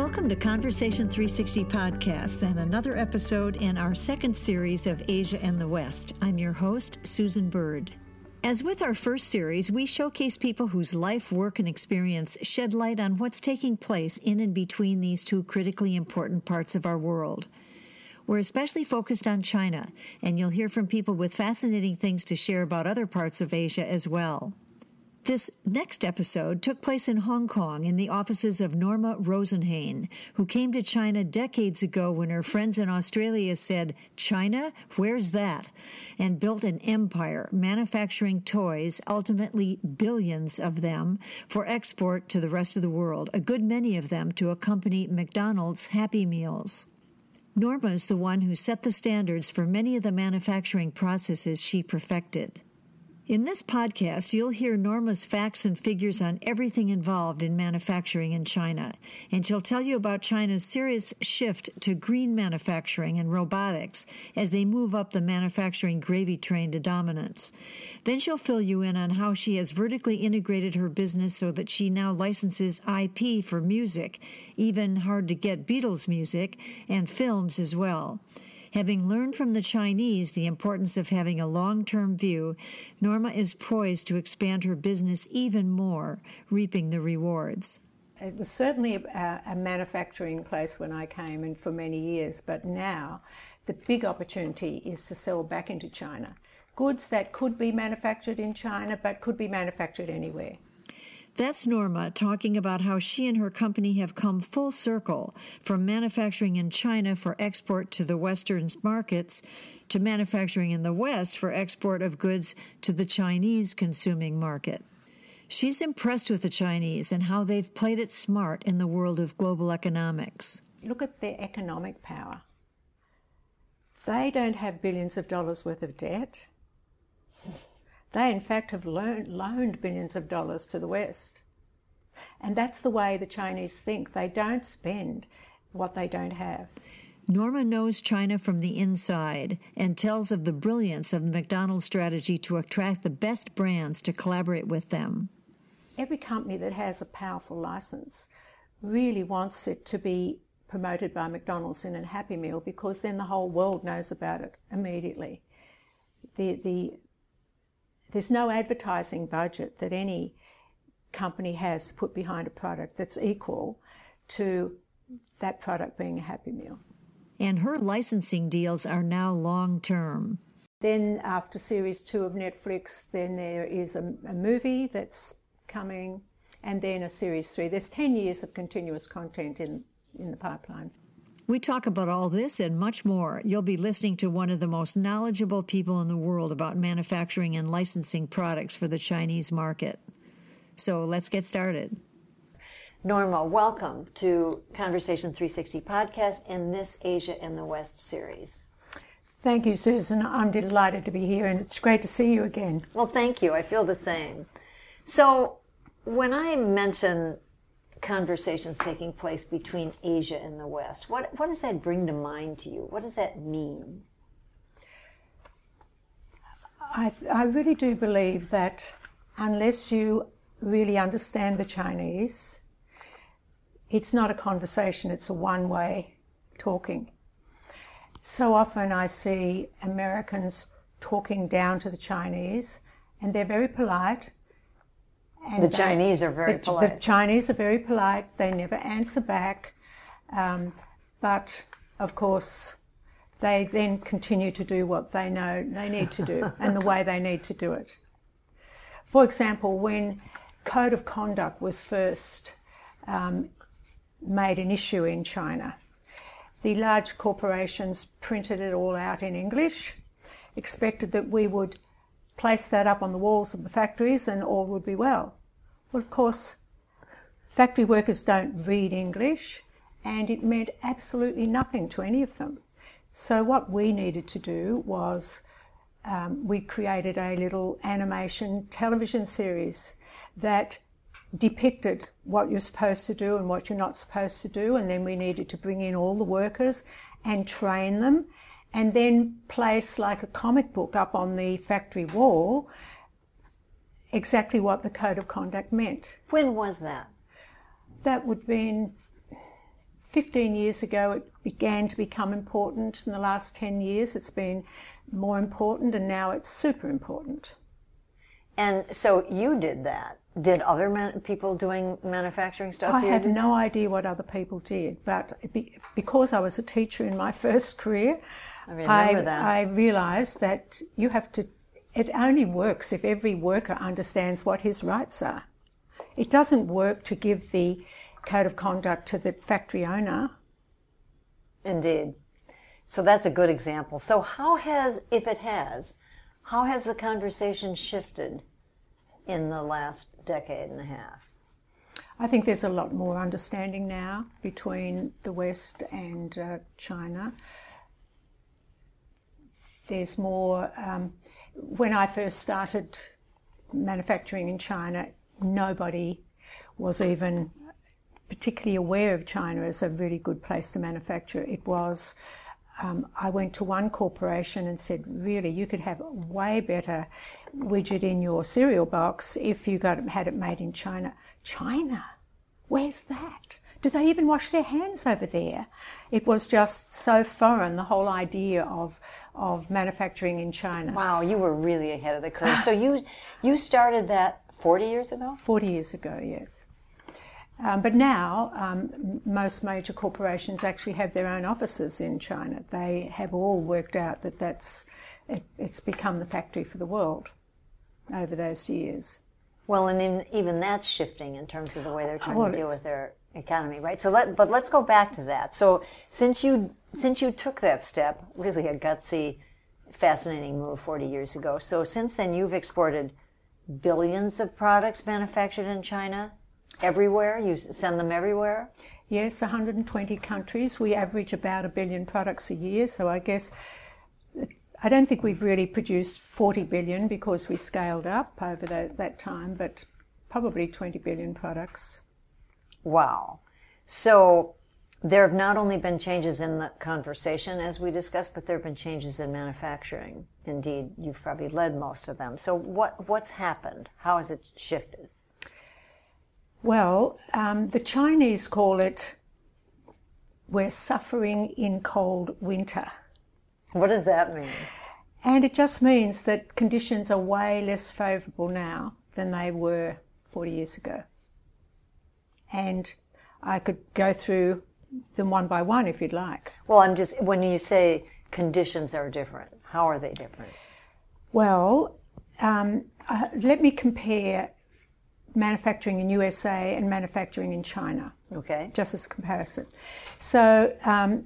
Welcome to Conversation 360 Podcasts and another episode in our second series of Asia and the West. I'm your host, Susan Bird. As with our first series, we showcase people whose life, work, and experience shed light on what's taking place in and between these two critically important parts of our world. We're especially focused on China, and you'll hear from people with fascinating things to share about other parts of Asia as well. This next episode took place in Hong Kong in the offices of Norma Rosenhain, who came to China decades ago when her friends in Australia said, China? Where's that? and built an empire manufacturing toys, ultimately billions of them, for export to the rest of the world, a good many of them to accompany McDonald's Happy Meals. Norma is the one who set the standards for many of the manufacturing processes she perfected. In this podcast, you'll hear Norma's facts and figures on everything involved in manufacturing in China, and she'll tell you about China's serious shift to green manufacturing and robotics as they move up the manufacturing gravy train to dominance. Then she'll fill you in on how she has vertically integrated her business so that she now licenses IP for music, even hard to get Beatles music, and films as well. Having learned from the Chinese the importance of having a long term view, Norma is poised to expand her business even more, reaping the rewards. It was certainly a, a, manufacturing place when I came and for many years, but now the big opportunity is to sell back into China. Goods that could be manufactured in China but could be manufactured anywhere. That's Norma talking about how she and her company have come full circle from manufacturing in China for export to the Western markets to manufacturing in the West for export of goods to the Chinese consuming market. She's impressed with the Chinese and how they've played it smart in the world of global economics. Look at their economic power. They don't have billions of dollars worth of debt. They, in fact, have loaned, loaned billions of dollars to the West. And that's the way the Chinese think. They don't spend what they don't have. Norma knows China from the inside and tells of the brilliance of the McDonald's strategy to attract the best brands to collaborate with them. Every company that has a powerful license really wants it to be promoted by McDonald's in a Happy Meal because then the whole world knows about it immediately. The, the there's no advertising budget that any company has to put behind a product that's equal to that product being a Happy Meal. And her licensing deals are now long term. Then, after series two of Netflix, then there is a, a movie that's coming, and then a series three. There's 10 years of continuous content in, in the pipeline. We talk about all this and much more. You'll be listening to one of the most knowledgeable people in the world about manufacturing and licensing products for the Chinese market. So let's get started. Norma, welcome to Conversation 360 podcast and this Asia and the West series. Thank you, Susan. I'm delighted to be here and it's great to see you again. Well, thank you. I feel the same. So, when I mention conversations taking place between Asia and the West. What, what does that bring to mind to you? What does that mean? I, I really do believe that unless you really understand the Chinese, it's not a conversation, it's a one way talking. So often I see Americans talking down to the Chinese, and they're very polite and the Chinese are very the, polite. The Chinese are very polite. They never answer back. Um, but of course, they then continue to do what they know they need to do and the way they need to do it. For example, when code of conduct was first um, made an issue in China, the large corporations printed it all out in English, expected that we would place that up on the walls of the factories and all would be well. Well, of course, factory workers don't read English and it meant absolutely nothing to any of them. So, what we needed to do was um, we created a little animation television series that depicted what you're supposed to do and what you're not supposed to do, and then we needed to bring in all the workers and train them and then place like a comic book up on the factory wall exactly what the code of conduct meant. When was that? That would have been 15 years ago, it began to become important. In the last 10 years, it's been more important, and now it's super important. And so you did that. Did other man- people doing manufacturing stuff? I have no idea what other people did, but be, because I was a teacher in my first career, I remember that. I realised that you have to. It only works if every worker understands what his rights are. It doesn't work to give the code of conduct to the factory owner. Indeed. So that's a good example. So how has, if it has, how has the conversation shifted in the last decade and a half? I think there's a lot more understanding now between the West and uh, China. There's more. Um, when I first started manufacturing in China, nobody was even particularly aware of China as a really good place to manufacture. It was. Um, I went to one corporation and said, really, you could have way better widget in your cereal box if you got had it made in China. China? Where's that? Do they even wash their hands over there? It was just so foreign, the whole idea of of manufacturing in China. Wow, you were really ahead of the curve. So you you started that 40 years ago? 40 years ago, yes. Um, but now, um, most major corporations actually have their own offices in China. They have all worked out that that's it, it's become the factory for the world over those years. Well, and in, even that's shifting in terms of the way they're trying Well, to deal with their economy, right? So let, but let's go back to that. So since you since you took that step, really a gutsy, fascinating move 40 years ago. So since then, you've exported billions of products manufactured in China, everywhere. You send them everywhere. Yes, 120 countries. We average about a billion products a year. So I guess I don't think we've really produced 40 billion because we scaled up over that, that time, but probably 20 billion products. Wow. So there have not only been changes in the conversation as we discussed, but there have been changes in manufacturing. Indeed, you've probably led most of them. So what what's happened? How has it shifted? Well, um, the Chinese call it we're suffering in cold winter. What does that mean? And it just means that conditions are way less favourable now than they were 40 years ago. And I could go through them one by one if you'd like. Well, I'm just when you say conditions are different, how are they different? Well, um, uh, let me compare manufacturing in USA and manufacturing in China. Okay. just as a comparison. So um,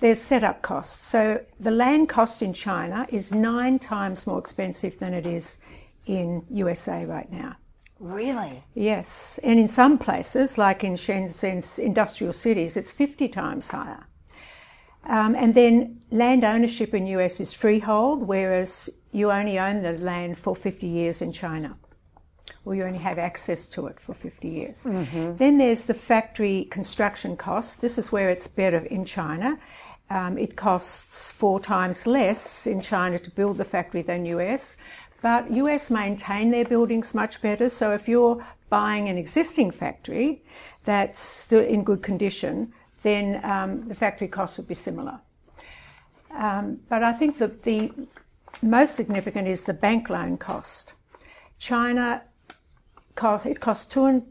there's setup costs. So the land cost in China is nine times more expensive than it is in USA right now. Really? Yes, and in some places, like in Shenzhen's industrial cities, it's 50 times higher. Um, and then land ownership in US is freehold, whereas you only own the land for 50 years in China or you only have access to it for 50 years. Then there's the factory construction costs. This is where it's better in China. Um, it costs four times less in China to build the factory than US, but US maintain their buildings much better. So if you're buying an existing factory that's still in good condition, then um, the factory costs would be similar. Um, but I think that the most significant is the bank loan cost. China cost it costs two and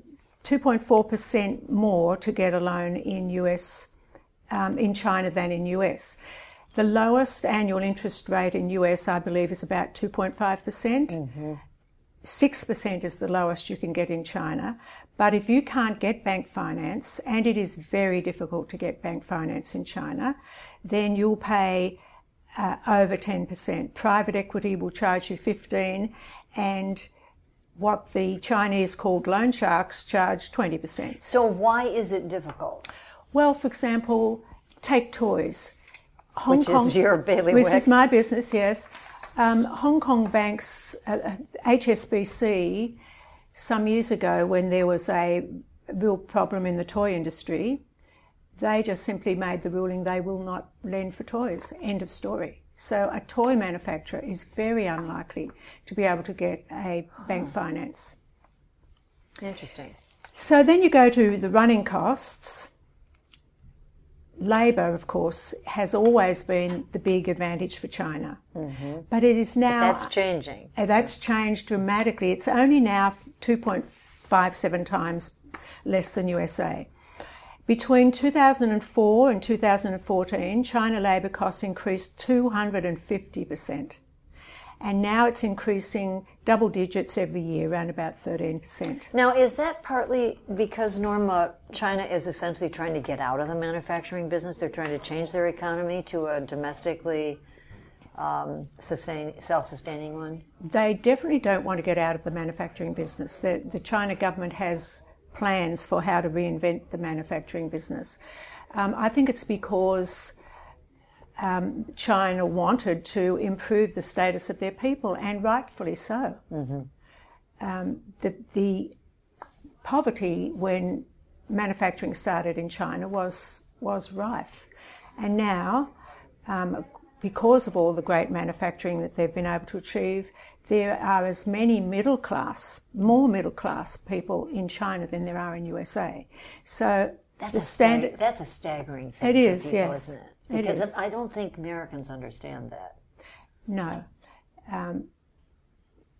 two point four percent more to get a loan in US um, in China than in US. The lowest annual interest rate in US, I believe, is about two point five percent. Six percent is the lowest you can get in China. But if you can't get bank finance, and it is very difficult to get bank finance in China, then you'll pay uh, over 10%. Private equity will charge you 15 and what the Chinese called loan sharks charge 20%. So why is it difficult? Well, for example, take toys. Hong Which is your bailiwick. Which is my business, yes. Um, Hong Kong banks, uh, uh, HSBC, some years ago when there was a real problem in the toy industry, they just simply made the ruling they will not lend for toys. End of story. So a toy manufacturer is very unlikely to be able to get a bank finance. Interesting. So then you go to the running costs. Labour, of course, has always been the big advantage for China. But it is now. That's changing. Uh, That's changed dramatically. It's only now 2.57 times less than USA. Between 2004 and 2014, China labour costs increased 250%. And now it's increasing double digits every year, around about 13%. Now, is that partly because Norma, China is essentially trying to get out of the manufacturing business? They're trying to change their economy to a domestically um, sustain, self-sustaining one. They definitely don't want to get out of the manufacturing business. The, the China government has plans for how to reinvent the manufacturing business. Um, I think it's because um, China wanted to improve the status of their people, and rightfully so. Um, the, the poverty when manufacturing started in China was was rife, and now, um, because of all the great manufacturing that they've been able to achieve, there are as many middle class, more middle class people in China than there are in USA. So That's the a standard. stag- that's a staggering thing. It is, people, yes. it? Because. I don't think Americans understand that. No. Um,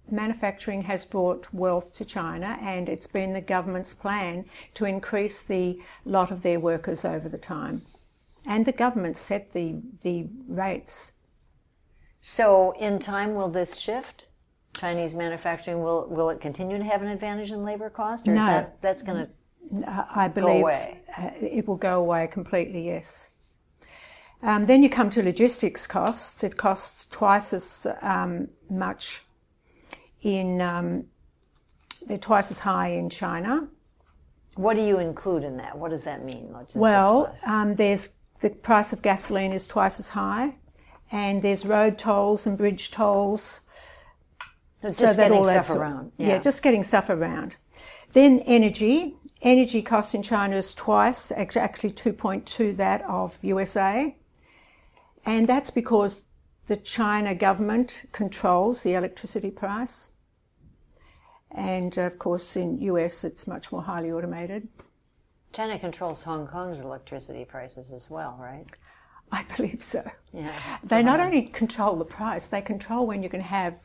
manufacturing has brought wealth to China, and it's been the government's plan to increase the lot of their workers over the time. And the government set the, the rates. So, in time, will this shift? Chinese manufacturing will will it continue to have an advantage in labor cost, or No. is that that's going to I believe away. Uh, it will go away completely, yes. Um, then you come to logistics costs. It costs twice as um, much in, um, they're twice as high in China. What do you include in that? What does that mean? Logistics Well, um, there's the price of gasoline is twice as high, and there's road tolls and bridge tolls. So just that getting all stuff around. Yeah. just getting stuff around. Then energy. Energy cost in China is twice, act- actually 2.2 that of USA. And that's because the China government controls the electricity price. And of course, in US, it's much more highly automated. China controls Hong Kong's electricity prices as well, right? I believe so. Yeah. They not only control the price, they control when you can have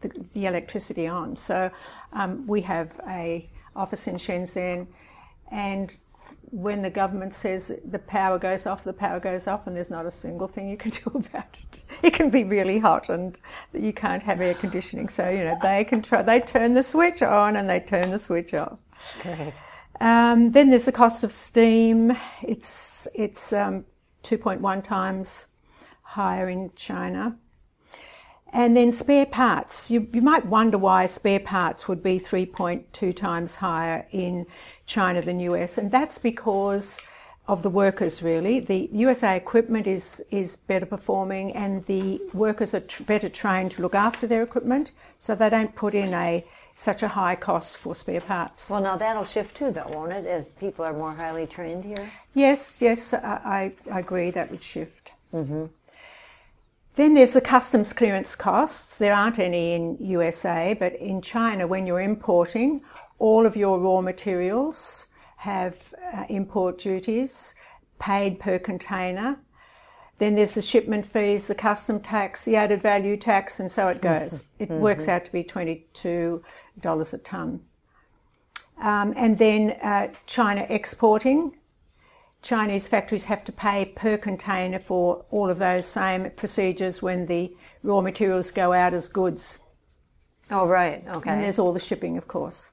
the, the electricity on. So um, we have a office in Shenzhen, and when the government says the power goes off, the power goes off, and there's not a single thing you can do about it. It can be really hot, and you can't have air conditioning. So you know they control. They turn the switch on and they turn the switch off. Great. Um, then there's the cost of steam. It's it's um, 2.1 times higher in China. And then spare parts. You, you might wonder why spare parts would be 3.2 times higher in China than US, and that's because of the workers really. The USA equipment is, is better performing, and the workers are tr- better trained to look after their equipment, so they don't put in a such a high cost for spare parts. Well, now that'll shift too, though, won't it? As people are more highly trained here. Yes, yes, I, I I agree that would shift. Mm-hmm. Then there's the customs clearance costs. There aren't any in USA, but in China, when you're importing, all of your raw materials have uh, import duties paid per container. Then there's the shipment fees, the custom tax, the added value tax, and so it goes. It works out to be $22 a tonne. Um, and then uh, China exporting, Chinese factories have to pay per container for all of those same procedures when the raw materials go out as goods. Oh, right. Okay. And there's all the shipping, of course.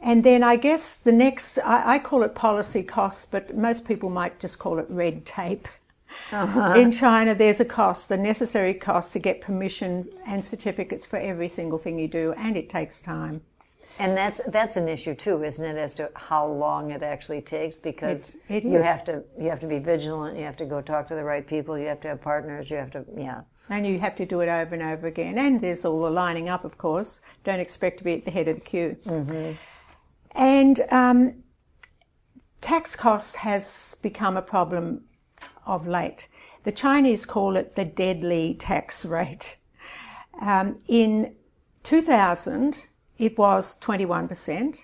And then I guess the next, I, I call it policy costs, but most people might just call it red tape. Uh-huh. In China, there's a cost, a necessary cost to get permission and certificates for every single thing you do, and it takes time. And that's that's an issue too, isn't it, as to how long it actually takes? Because it you have to you have to be vigilant. You have to go talk to the right people. You have to have partners. You have to yeah. And you have to do it over and over again. And there's all the lining up, of course. Don't expect to be at the head of the queue. And um, tax cost has become a problem of late. The Chinese call it the deadly tax rate. Um, in 2000, it was 21%.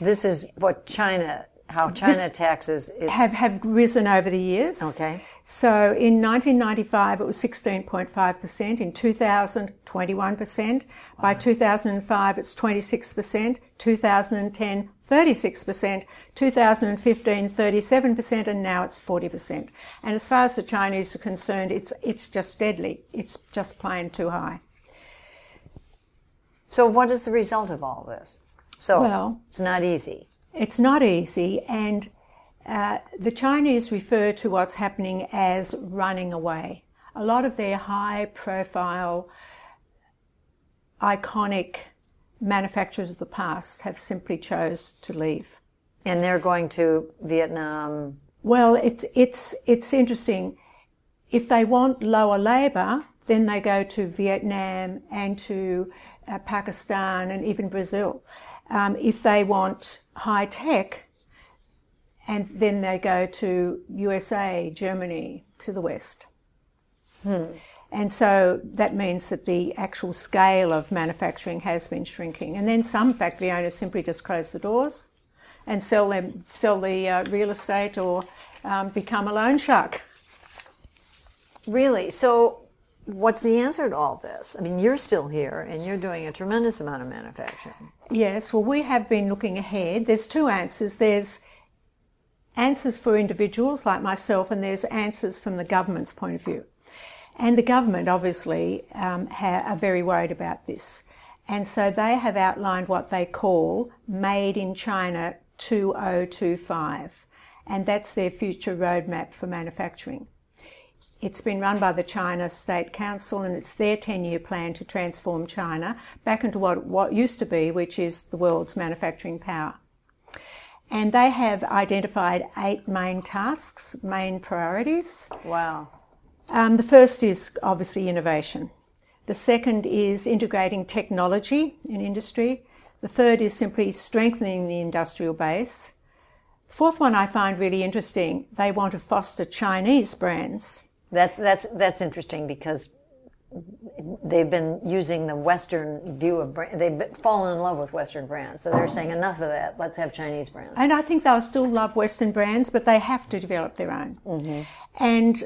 This is what China how China taxes its... have, have risen over the years. Okay. So in 1995, it was 16.5%. In 2000, 21%. By 2005, it's 26%. 2010, 36%. 2015, 37%. And now it's 40%. And as far as the Chinese are concerned, it's, it's just deadly. It's just plain too high. So what is the result of all this? So Well- it's not easy. It's not easy, and uh, the Chinese refer to what's happening as running away. A lot of their high profile, iconic manufacturers of the past have simply chose to leave. And they're going to Vietnam. Well, it's, it's, it's interesting. If they want lower labour, then they go to Vietnam and to uh, Pakistan and even Brazil. Um, if they want high tech, and then they go to USA, Germany, to the West. And so that means that the actual scale of manufacturing has been shrinking. And then some factory owners simply just close the doors and sell them, sell the uh, real estate or um, become a loan shark. Really? So what's the answer to all this? I mean, you're still here and you're doing a tremendous amount of manufacturing. Yes, well, we have been looking ahead. There's two answers. There's answers for individuals like myself, and there's answers from the government's point of view. And the government obviously um, ha- are very worried about this. And so they have outlined what they call Made in China 2025. And that's their future roadmap for manufacturing. It's been run by the China State Council and it's their 10 year plan to transform China back into what, what used to be, which is the world's manufacturing power. And they have identified eight main tasks, main priorities. Wow. Um, the first is obviously innovation. The second is integrating technology in industry. The third is simply strengthening the industrial base. Fourth one I find really interesting. They want to foster Chinese brands. That's that's that's interesting because they've been using the Western view of brand. They've fallen in love with Western brands, so they're saying enough of that. Let's have Chinese brands. And I think they'll still love Western brands, but they have to develop their own. And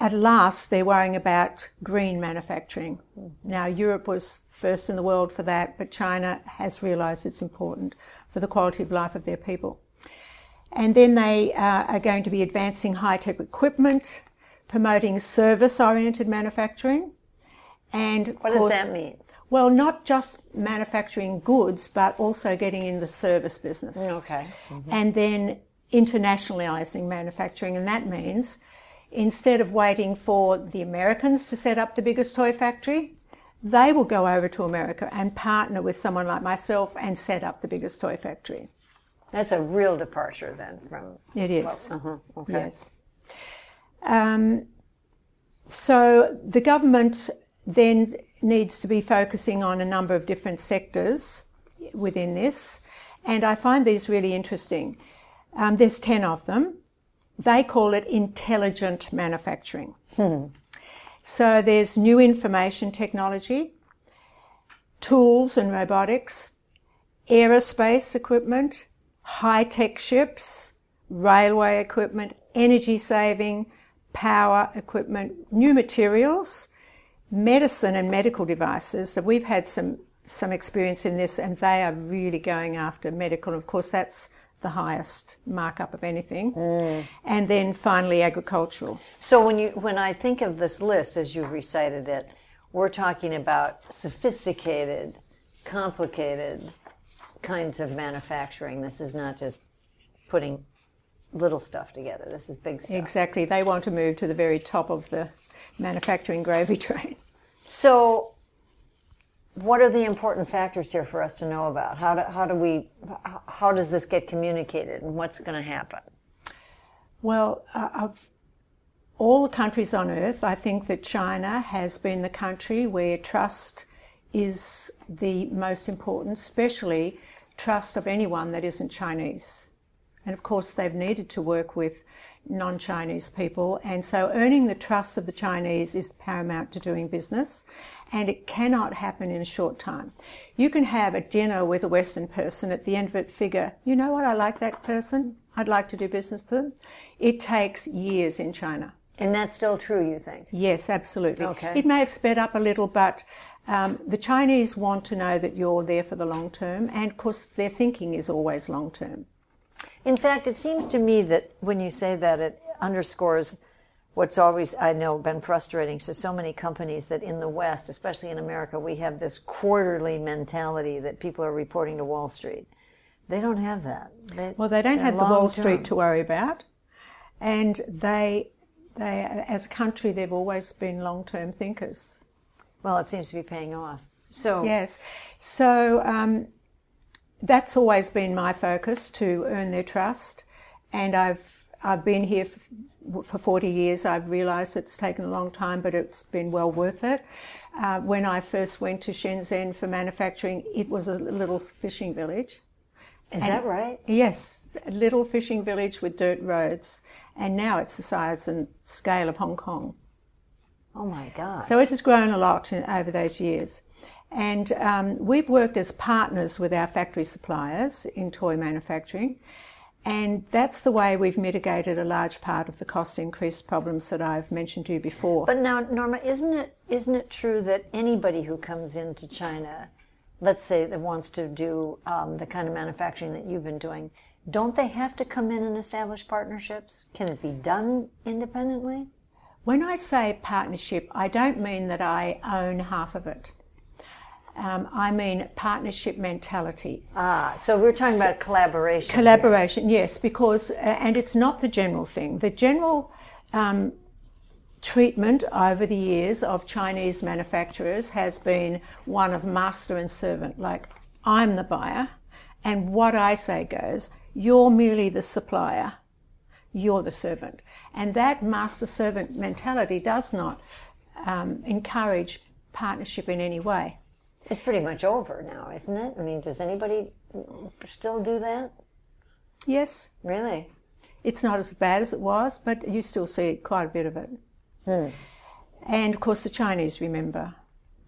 at last, they're worrying about green manufacturing. Now, Europe was first in the world for that, but China has realised it's important for the quality of life of their people. And then they uh, are going to be advancing high tech equipment, promoting service oriented manufacturing. And What does course- that mean? Well, not just manufacturing goods, but also getting in the service business Okay. and then internationalizing manufacturing. And that means instead of waiting for the Americans to set up the biggest toy factory, they will go over to America and partner with someone like myself and set up the biggest toy factory. That's a real departure then from. It is. Uh-huh, okay. Yes. Um, so the government then needs to be focusing on a number of different sectors within this, and I find these really interesting. Um, there's 10 of them. They call it intelligent manufacturing. So there's new information technology, tools and robotics, aerospace equipment, high tech ships, railway equipment, energy saving, power equipment, new materials, medicine and medical devices. That we've had some some experience in this, and they are really going after medical. Of course, that's the highest markup of anything. Mm. And then finally, agricultural. So when you when I think of this list as you've recited it, we're talking about sophisticated, complicated kinds of manufacturing. This is not just putting little stuff together. This is big stuff. Exactly. They want to move to the very top of the manufacturing gravy train. So, what are the important factors here for us to know about? How do, how do we, how- does this get communicated and what's going to happen? Well, uh, of all the countries on earth, I think that China has been the country where trust is the most important, especially trust of anyone that isn't Chinese. And of course, they've needed to work with non Chinese people. And so earning the trust of the Chinese is paramount to doing business. And it cannot happen in a short time. You can have a dinner with a Western person, at the end of it, figure, you know what, I like that person. I'd like to do business with them. It takes years in China. And that's still true, you think? Yes, absolutely. Okay. It may have sped up a little, but um, the Chinese want to know that you're there for the long term, and of course, their thinking is always long term. In fact, it seems to me that when you say that, it underscores what's always, I know, been frustrating to so many companies that in the West, especially in America, we have this quarterly mentality that people are reporting to Wall Street. They don't have that. They, Well, they don't have the Wall long-term. Street to worry about, and they, they, as a country, they've always been long term thinkers. Well, it seems to be paying off. So, Yes. So um, that's always been my focus to earn their trust. And I've, I've been here for, for 40 years. I've realised it's taken a long time, but it's been well worth it. Uh, when I first went to Shenzhen for manufacturing, it was a little fishing village. is that right? Yes, a little fishing village with dirt roads. And now it's the size and scale of Hong Kong. Oh my God. So it has grown a lot in, over those years. And um, we've worked as partners with our factory suppliers in toy manufacturing. And that's the way we've mitigated a large part of the cost increase problems that I've mentioned to you before. But now, Norma, isn't it isn't it true that anybody who comes into China, let's say that wants to do um, the kind of manufacturing that you've been doing, don't they have to come in and establish partnerships? Can it be done independently? when I say partnership, I don't mean that I own half of it. Um, I mean partnership mentality. Ah, so we're talking about collaboration. here. Collaboration, yes, because, uh, and it's not the general thing. The general um, treatment over the years of Chinese manufacturers has been one of master and servant. Like, I'm the buyer, and what I say goes, you're merely the supplier, you're the servant. And that master servant mentality does not um, encourage partnership in any way. It's pretty much over now, isn't it? I mean, does anybody still do that? Yes, Really? it's not as bad as it was, but you still see quite a bit of it. And of course, the Chinese remember.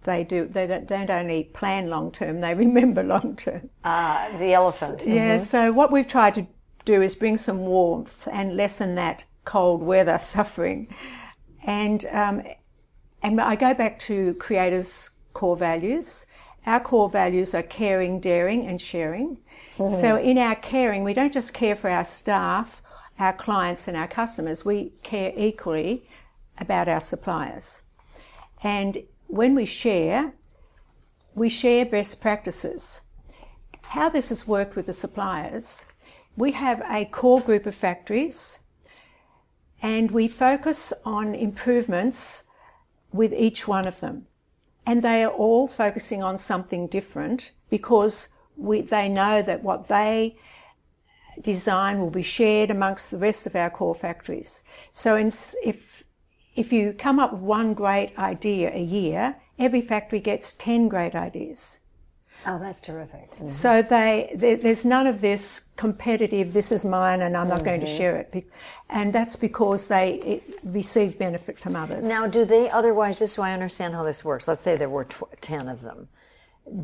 They do. They don't, they don't only plan long term; they remember long term. Ah, the elephant. Yeah. So what we've tried to do is bring some warmth and lessen that cold weather suffering. And um, and I go back to Creata's core values. Our core values are caring, daring, and sharing. Mm-hmm. So in our caring, we don't just care for our staff, our clients, and our customers. We care equally about our suppliers. And when we share, we share best practices. How this has worked with the suppliers, we have a core group of factories and we focus on improvements with each one of them. And they are all focusing on something different because we, they know that what they design will be shared amongst the rest of our core factories. So in, if, if you come up with one great idea a year, every factory gets 10 great ideas. Oh, that's terrific. So they, there, there's none of this competitive, this is mine and I'm not going to share it. And that's because they receive benefit from others. Now, do they otherwise, just so I understand how this works, let's say there were tw- 10 of them,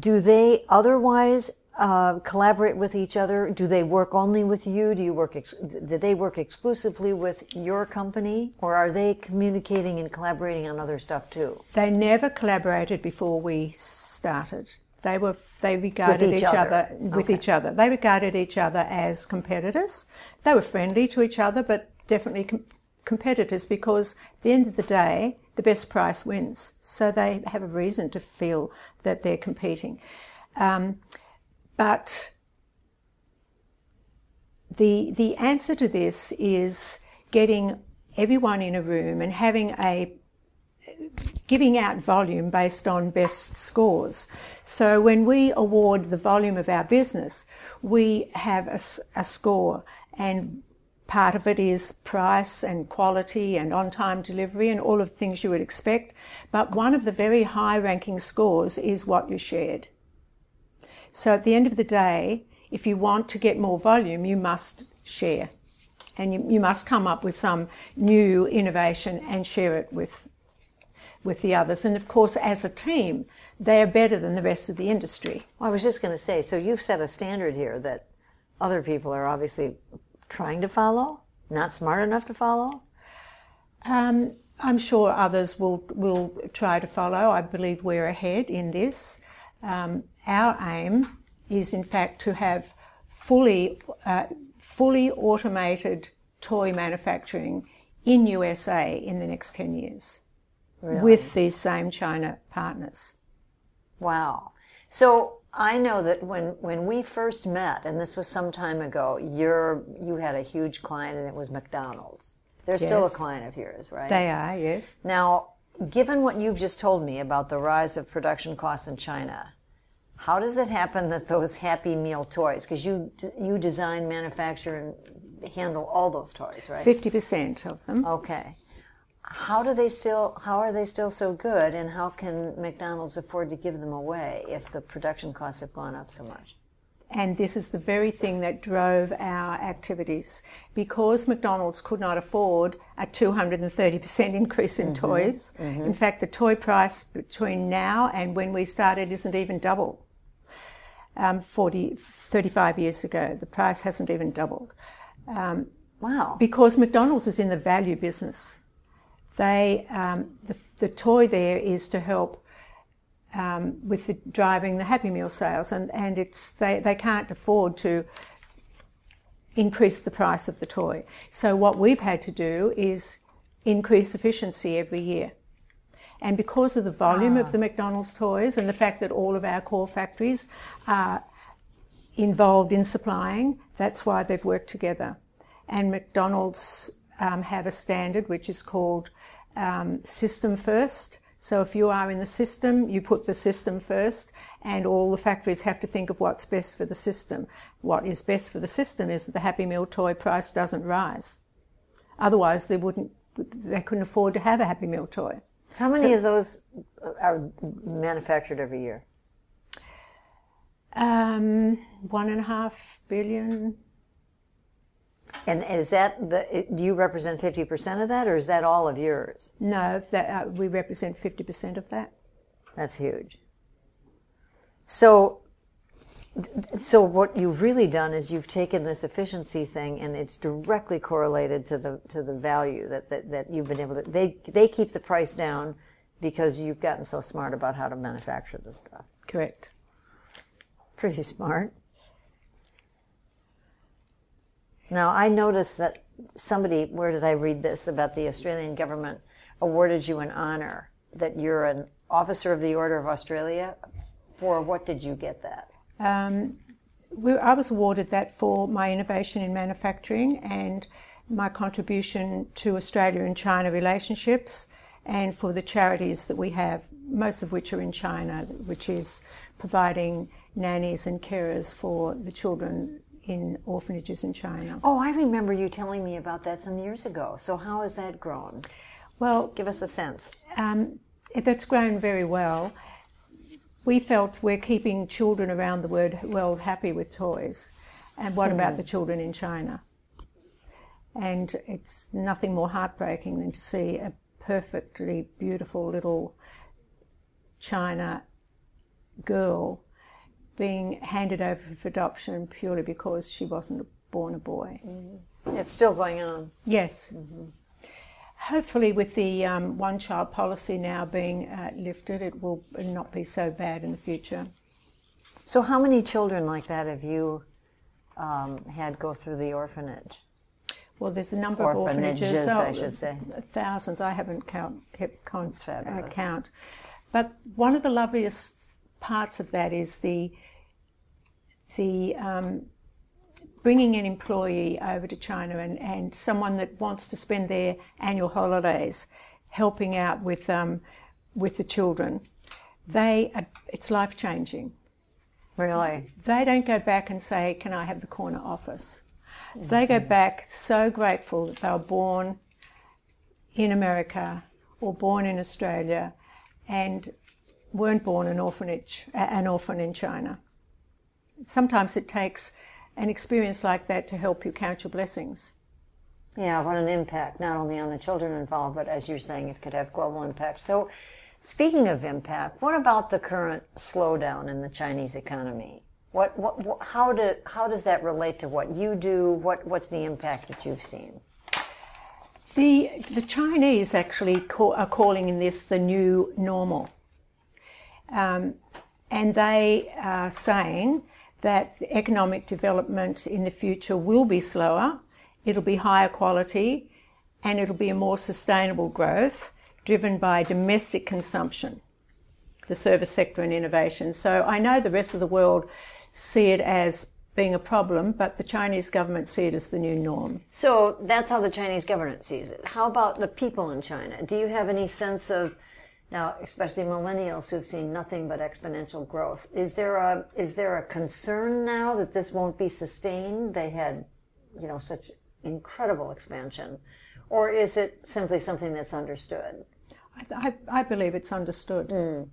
do they otherwise uh, collaborate with each other? Do they work only with you? Do you work, ex- do they work exclusively with your company? Or are they communicating and collaborating on other stuff too? They never collaborated before we started. They were they regarded each each, other. other, with Okay. each other. They regarded each other as competitors. They were friendly to each other, but definitely com- competitors because at the end of the day, the best price wins. So they have a reason to feel that they're competing. Um, but the the answer to this is getting everyone in a room and having a giving out volume based on best scores. So when we award the volume of our business, we have a score and part of it is price and quality and on-time delivery and all of the things you would expect. But one of the very high ranking scores is what you shared. So at the end of the day, if you want to get more volume, you must share. And you, you must come up with some new innovation and share it with with the others. And of course, as a team, they are better than the rest of the industry. Well, I was just going to say, so you've set a standard here that other people are obviously trying to follow? Not smart enough to follow? Um, I'm sure others will will try to follow. I believe we're ahead in this. Um, our aim is, in fact, to have fully uh, fully automated toy manufacturing in USA in the next ten years, Really? with these same China partners. Wow. So I know that when, when we first met, and this was some time ago, you're, you had a huge client and it was McDonald's. They're still a client of yours, right? They are, yes. Now, given what you've just told me about the rise of production costs in China, how does it happen that those Happy Meal toys, because you, you design, manufacture, and handle all those toys, right? Fifty percent of them. Okay. How do they still? How are they still so good? And how can McDonald's afford to give them away if the production costs have gone up so much? And this is the very thing that drove our activities. Because McDonald's could not afford a 230% increase in mm-hmm. toys. Mm-hmm. In fact, the toy price between now and when we started isn't even double. Um, 40, 35 years ago, the price hasn't even doubled. Um, wow. Because McDonald's is in the value business. They, um, the, the toy there is to help um, with the, driving the Happy Meal sales, and, and it's they, they can't afford to increase the price of the toy. So what we've had to do is increase efficiency every year. And because of the volume of the McDonald's toys and the fact that all of our core factories are involved in supplying, that's why they've worked together. And McDonald's um, have a standard which is called um, system first. So if you are in the system, you put the system first, and all the factories have to think of what's best for the system. What is best for the system is that the Happy Meal toy price doesn't rise. Otherwise, they wouldn't, they couldn't afford to have a Happy Meal toy. How many of those are manufactured every year? Um, one and a half billion. And is that the? Do you represent fifty percent of that, or is that all of yours? No, that uh, we represent fifty percent of that. That's huge. So, so what you've really done is you've taken this efficiency thing, and it's directly correlated to the to the value that that, that you've been able to. They they keep the price down because you've gotten so smart about how to manufacture this stuff. Correct. Pretty smart. Now, I noticed that somebody, where did I read this, about the Australian government awarded you an honor that you're an officer of the Order of Australia. For what did you get that? Um, we, I was awarded that for my innovation in manufacturing and my contribution to Australia and China relationships, and for the charities that we have, most of which are in China, which is providing nannies and carers for the children in orphanages in China. Oh, I remember you telling me about that some years ago. So, how has that grown? Well, Give us a sense. um, it- that's grown very well. We felt we're keeping children around the world, world happy with toys. And what about the children in China? And it's nothing more heartbreaking than to see a perfectly beautiful little China girl being handed over for adoption purely because she wasn't born a boy. It's still going on. Yes. Hopefully, with the um, one child policy now being uh, lifted, it will not be so bad in the future. So, how many children like that have you um, had go through the orphanage? Well, there's a number of Orphanages, orphanages. I should say. Thousands. I haven't count, kept con- uh, count. But one of the loveliest parts of that is the the um, bringing an employee over to China and, and someone that wants to spend their annual holidays helping out with um, with the children. They are, it's life changing. Really? They don't go back and say, "Can I have the corner office?" They go back so grateful that they were born in America or born in Australia and weren't born an orphanage, an orphan in China. Sometimes it takes an experience like that to help you count your blessings. Yeah, what an impact, not only on the children involved, but as you're saying, it could have global impact. So, speaking of impact, what about the current slowdown in the Chinese economy? What, what, what how do how does that relate to what you do? What what's the impact that you've seen? The the Chinese actually call, are calling in this the new normal, um, and they are saying that economic development in the future will be slower, it'll be higher quality, and it'll be a more sustainable growth driven by domestic consumption, the service sector and innovation. So I know the rest of the world see it as being a problem, but the Chinese government see it as the new norm. So that's how the Chinese government sees it. How about the people in China? Do you have any sense of now, especially millennials who've seen nothing but exponential growth, is there a is there a concern now that this won't be sustained? They had, you know, such incredible expansion, or is it simply something that's understood? I, I, I believe it's understood. Mm.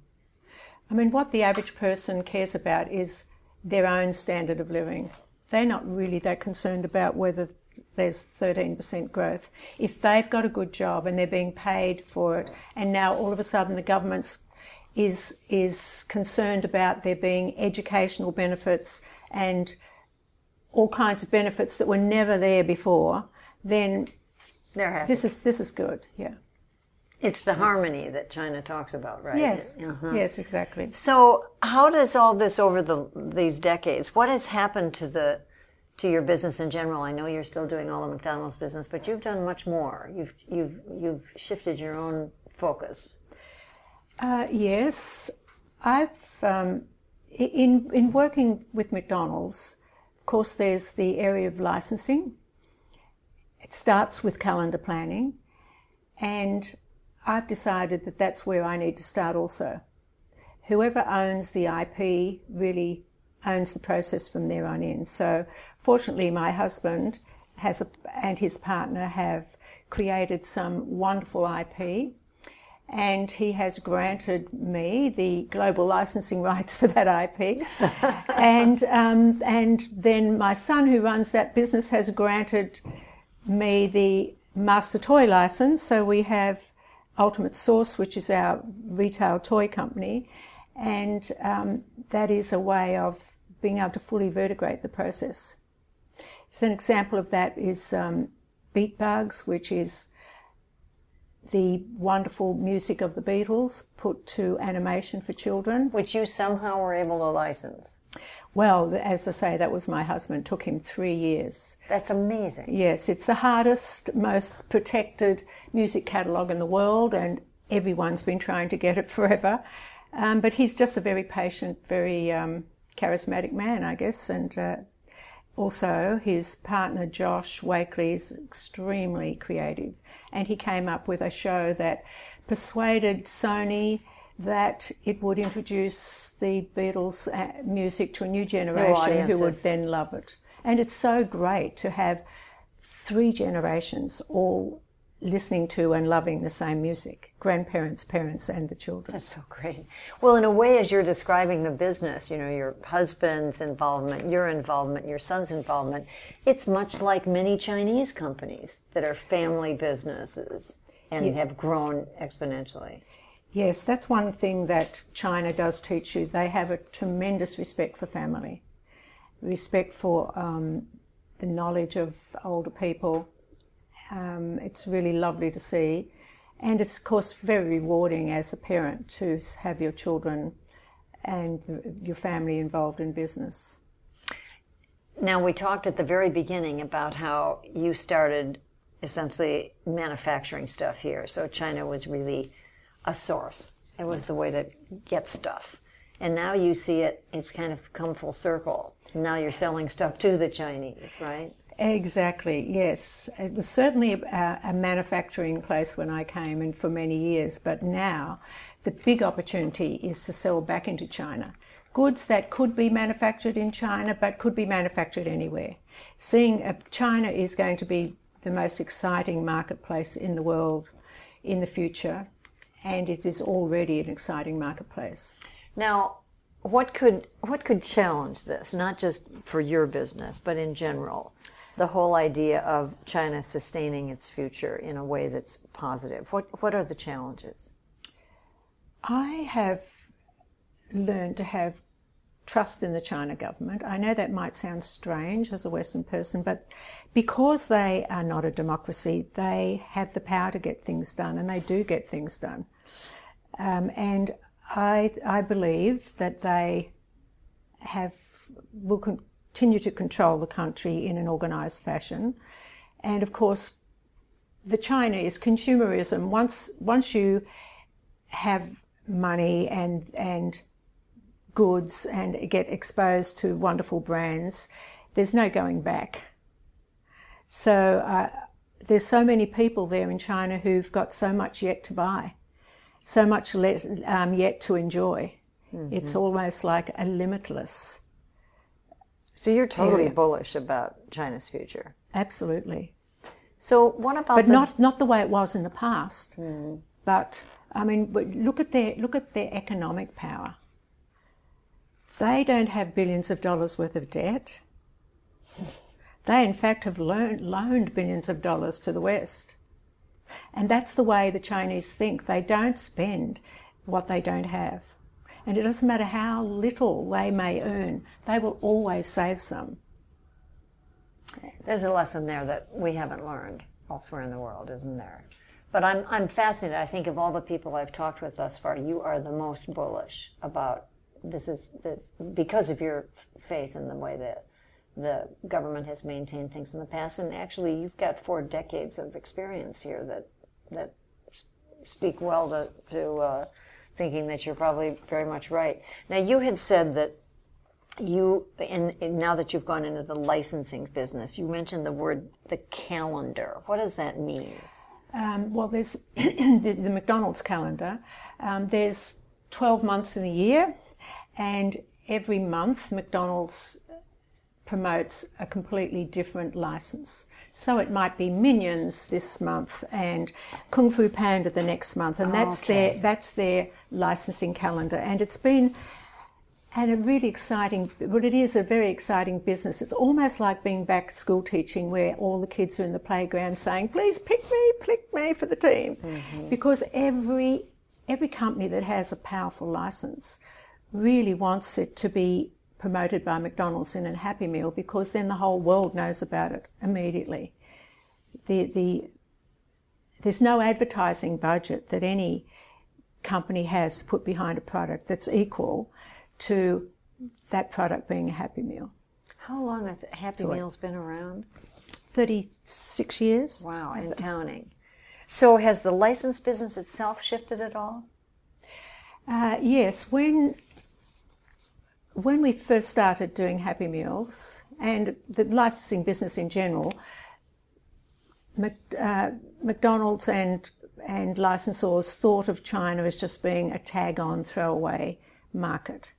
I mean, what the average person cares about is their own standard of living. They're not really that concerned about whether there's 13% growth. If they've got a good job and they're being paid for it, and now all of a sudden the government's is is concerned about there being educational benefits and all kinds of benefits that were never there before, then this is this is good. Yeah. It's the harmony that China talks about, right? Yes. Uh-huh. Yes, exactly. So, how does all this over the these decades? What has happened to the to your business in general? I know you're still doing all the McDonald's business, but you've done much more. You've you've you've shifted your own focus. Uh, yes, I've um, in in working with McDonald's. Of course, there's the area of licensing. It starts with calendar planning, and I've decided that that's where I need to start also. Whoever owns the IP really owns the process from there on in. So, fortunately, my husband has a, and his partner have created some wonderful IP, and he has granted me the global licensing rights for that IP. and um, and then my son, who runs that business, has granted me the master toy license. So we have Ultimate Source, which is our retail toy company, and um, that is a way of being able to fully vertegrate the process. So an example of that is um, Beat Bugs, which is the wonderful music of the Beatles put to animation for children. Which you somehow were able to license. Well, as I say, that was my husband. It took him three years. That's amazing. Yes, it's the hardest, most protected music catalogue in the world, and everyone's been trying to get it forever. Um, but he's just a very patient, very um, charismatic man, I guess. And uh, also, his partner Josh Wakely is extremely creative, and he came up with a show that persuaded Sony that it would introduce the Beatles uh, music to a new generation who would then love it. And it's so great to have three generations all listening to and loving the same music grandparents parents and the children that's so great well in a way as you're describing the business you know your husband's involvement your involvement your son's involvement it's much like many chinese companies that are family businesses and yeah. have grown exponentially Yes, that's one thing that China does teach you. They have a tremendous respect for family, respect for um, the knowledge of older people. Um, it's really lovely to see. And it's, of course, very rewarding as a parent to have your children and your family involved in business. Now, we talked at the very beginning about how you started essentially manufacturing stuff here. So China was really a source. It was the way to get stuff. And now you see it, it's kind of come full circle. Now you're selling stuff to the Chinese, right? Exactly, yes. It was certainly a, a, manufacturing place when I came and for many years, but now the big opportunity is to sell back into China. Goods that could be manufactured in China but could be manufactured anywhere. Seeing uh, China is going to be the most exciting marketplace in the world in the future and it is already an exciting marketplace. Now, what could what could challenge this? Not just for your business, but in general, the whole idea of China sustaining its future in a way that's positive. What what are the challenges? I have learned to have trust in the China government. I know that might sound strange as a Western person, but because they are not a democracy, they have the power to get things done, and they do get things done. Um, and I, I believe that they have will continue to control the country in an organised fashion. And of course, the Chinese consumerism. Once once you have money and and goods and get exposed to wonderful brands, there's no going back. So uh, there's so many people there in China who've got so much yet to buy, so much um, yet to enjoy. Mm-hmm. It's almost like a limitless. So you're totally area. bullish about China's future. Absolutely. So what about? But the... not not the way it was in the past. Mm. But I mean, look at their look at their economic power. They don't have billions of dollars worth of debt. They, in fact, have loaned, loaned billions of dollars to the West. And that's the way the Chinese think. They don't spend what they don't have. And it doesn't matter how little they may earn, they will always save some. There's a lesson there that we haven't learned elsewhere in the world, isn't there? But I'm, I'm fascinated. I think of all the people I've talked with thus far, you are the most bullish about this is this because of your faith in the way that the government has maintained things in the past. And actually, you've got four decades of experience here that that speak well to, to uh, thinking that you're probably very much right. Now, you had said that you, in, now that you've gone into the licensing business, you mentioned the word the calendar. What does that mean? Um, well, there's the, the, McDonald's calendar. Um, there's 12 months in the year, and every month McDonald's promotes a completely different license. So it might be Minions this month and Kung Fu Panda the next month, and that's okay. their that's their licensing calendar. And it's been and a really exciting, but it is a very exciting business. It's almost like being back school teaching where all the kids are in the playground saying, please pick me, pick me for the team. Mm-hmm. Because every, every company that has a powerful license really wants it to be promoted by McDonald's in a Happy Meal because then the whole world knows about it immediately. The, the, there's no advertising budget that any company has put behind a product that's equal to that product being a Happy Meal. How long have Happy Meals been around? 36 years. Wow, and counting. So has the license business itself shifted at all? Uh, yes, when when we first started doing Happy Meals and the licensing business in general, uh, McDonald's and and licensors thought of China as just being a tag-on, throwaway market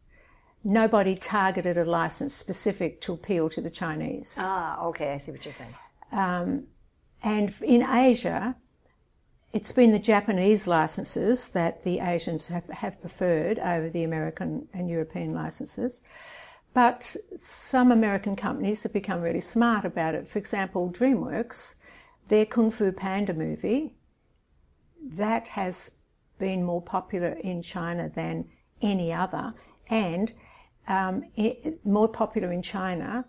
nobody targeted a license specific to appeal to the Chinese. Ah, okay, I see what you're saying. Um, and in Asia, it's been the Japanese licenses that the Asians have, have preferred over the American and European licenses. But some American companies have become really smart about it. For example, DreamWorks, their Kung Fu Panda movie, that has been more popular in China than any other. And um, more popular in China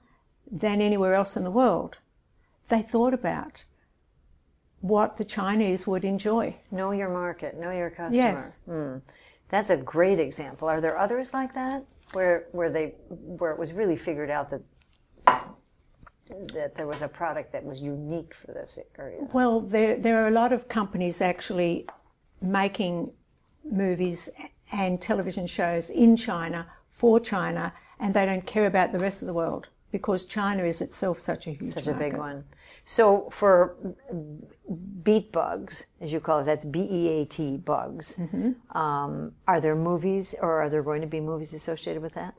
than anywhere else in the world. They thought about what the Chinese would enjoy. Know your market, know your customer. Yes. Mm. That's a great example. Are there others like that where where they where it was really figured out that that there was a product that was unique for this area? Well, there there are a lot of companies actually making movies and television shows in China for China and they don't care about the rest of the world because China is itself such a huge such market. a big one. So for beat bugs, as you call it, that's B-E-A-T bugs. Mm-hmm. Um, are there movies, or are there going to be movies associated with that?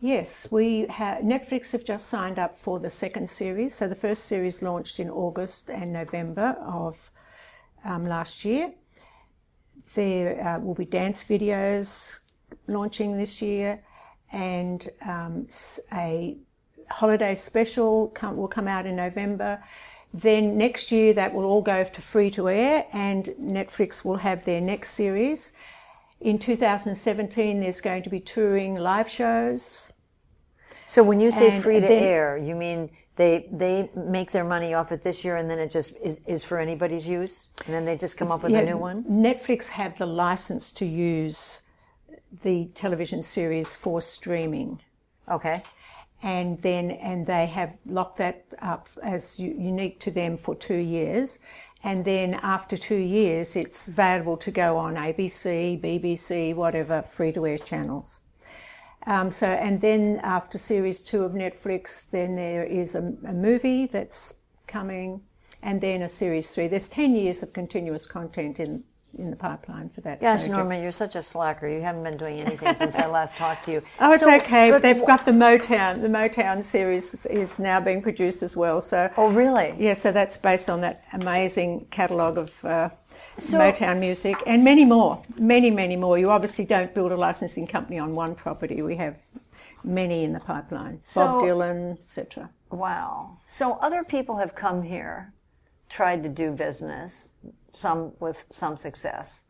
Yes, we have. Netflix have just signed up for the second series. So the first series launched in August and November of um, last year. There uh, will be dance videos launching this year and um, a holiday special come, will come out in November. Then next year, that will all go to free to air, and Netflix will have their next series. in 2017, there's going to be touring live shows. So when you say And free to then- air, you mean they they make their money off it this year and then it just is, is for anybody's use? And then they just come up with Yeah, a new one? Netflix have the license to use the television series for streaming. Okay. And then and they have locked that up as unique to them for two years. And then after two years it's available to go on abc bbc whatever free to air channels. Um, so and then after series two of netflix then there is a, a movie that's coming and then a series three. There's 10 years of continuous content in in the pipeline for that Gosh, project. Norma, you're such a slacker. You haven't been doing anything since I last talked to you. Oh, it's So- okay. but They've got the Motown. The Motown series is- now being produced as well. So, Oh, really? yeah. So that's based on that amazing catalogue of uh, So- Motown music and many more, many, many more. You obviously don't build a licensing company on one property. We have many in the pipeline. Bob Dylan, etc. Wow. So other people have come here, tried to do business, some with some success,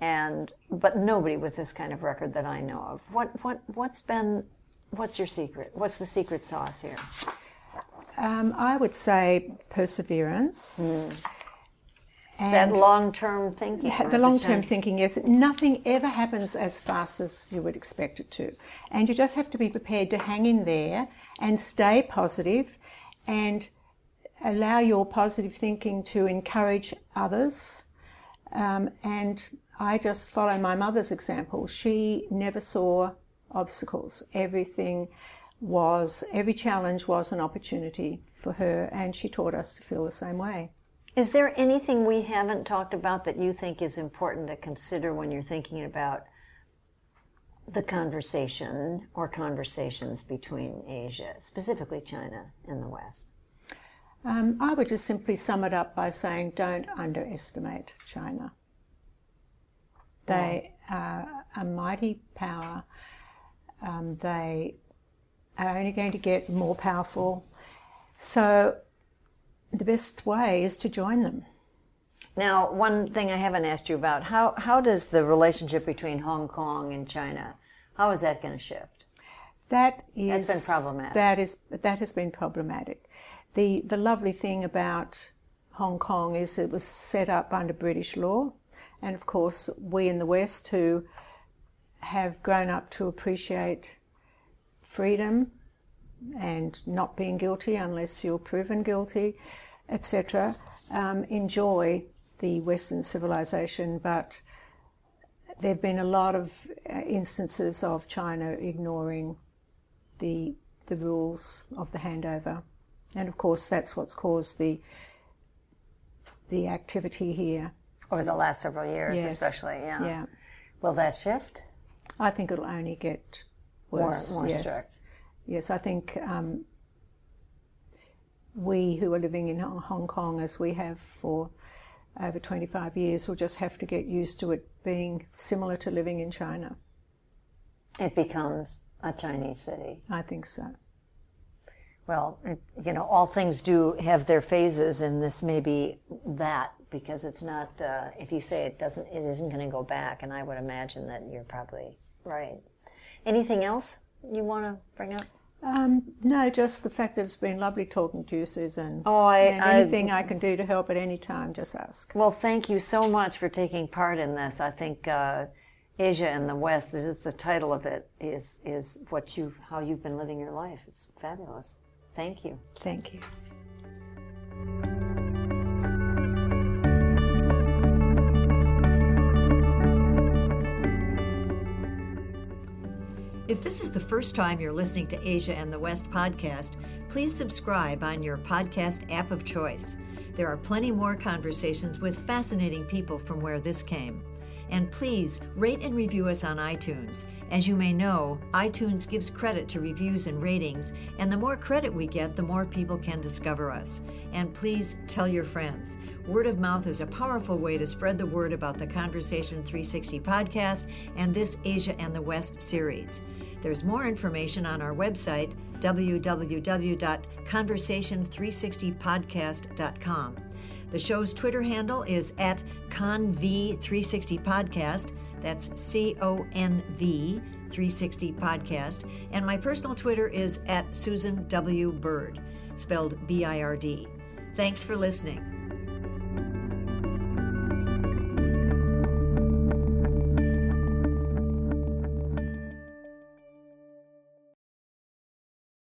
and but nobody with this kind of record that I know of. What what what's been what's your secret? What's the secret sauce here? Um, I would say perseverance. that long term thinking. Yeah, the long term thinking, yes. Nothing ever happens as fast as you would expect it to. And you just have to be prepared to hang in there and stay positive and allow your positive thinking to encourage others. Um, and I just follow my mother's example. She never saw obstacles. Everything was, every challenge was an opportunity for her, and she taught us to feel the same way. Is there anything we haven't talked about that you think is important to consider when you're thinking about the conversation or conversations between Asia, specifically China and the West? Um, I would just simply sum it up by saying don't underestimate China. They are a mighty power. Um, they are only going to get more powerful. So the best way is to join them. Now, one thing I haven't asked you about how how does the relationship between Hong Kong and China how is that going to shift? That is That's been problematic. That is that has been problematic. The the lovely thing about Hong Kong is it was set up under British law, and of course we in the West who have grown up to appreciate freedom and not being guilty unless you're proven guilty, etc. Um, enjoy the Western civilization, but there have been a lot of uh, instances of China ignoring the the rules of the handover, and of course that's what's caused the the activity here. Over the last several years, Yes. especially, yeah. Yeah, Will that shift? I think it'll only get worse. more yes. strict. Yes, I think um, we who are living in Hong Hong Kong, as we have for over 25 years, will just have to get used to it being similar to living in China. It becomes a Chinese city. I think so. Well, it, you know, all things do have their phases, and this may be that because it's not. Uh, if you say it doesn't, it isn't going to go back, and I would imagine that you're probably right. Anything else you want to bring up? Um, no, just the fact that it's been lovely talking to you, Susan. Oh, I- and I- anything I, can do to help at any time, just ask. Well, thank you so much for taking part in this. I think uh, Asia and the West. This is the title of it. Is is what you've how you've been living your life. It's fabulous. Thank you. Thank you. If this is the first time you're listening to Asia and the West podcast, please subscribe on your podcast app of choice. There are plenty more conversations with fascinating people from where this came. And please rate and review us on iTunes. As you may know, iTunes gives credit to reviews and ratings, and the more credit we get, the more people can discover us. And please tell your friends. Word of mouth is a powerful way to spread the word about the Conversation 360 podcast and this Asia and the West series. There's more information on our website, www.conversation360podcast.com. The show's Twitter handle is at conv360podcast. That's C O N V 360 Podcast. And my personal Twitter is at Susan W. Bird, spelled B I R D. Thanks for listening.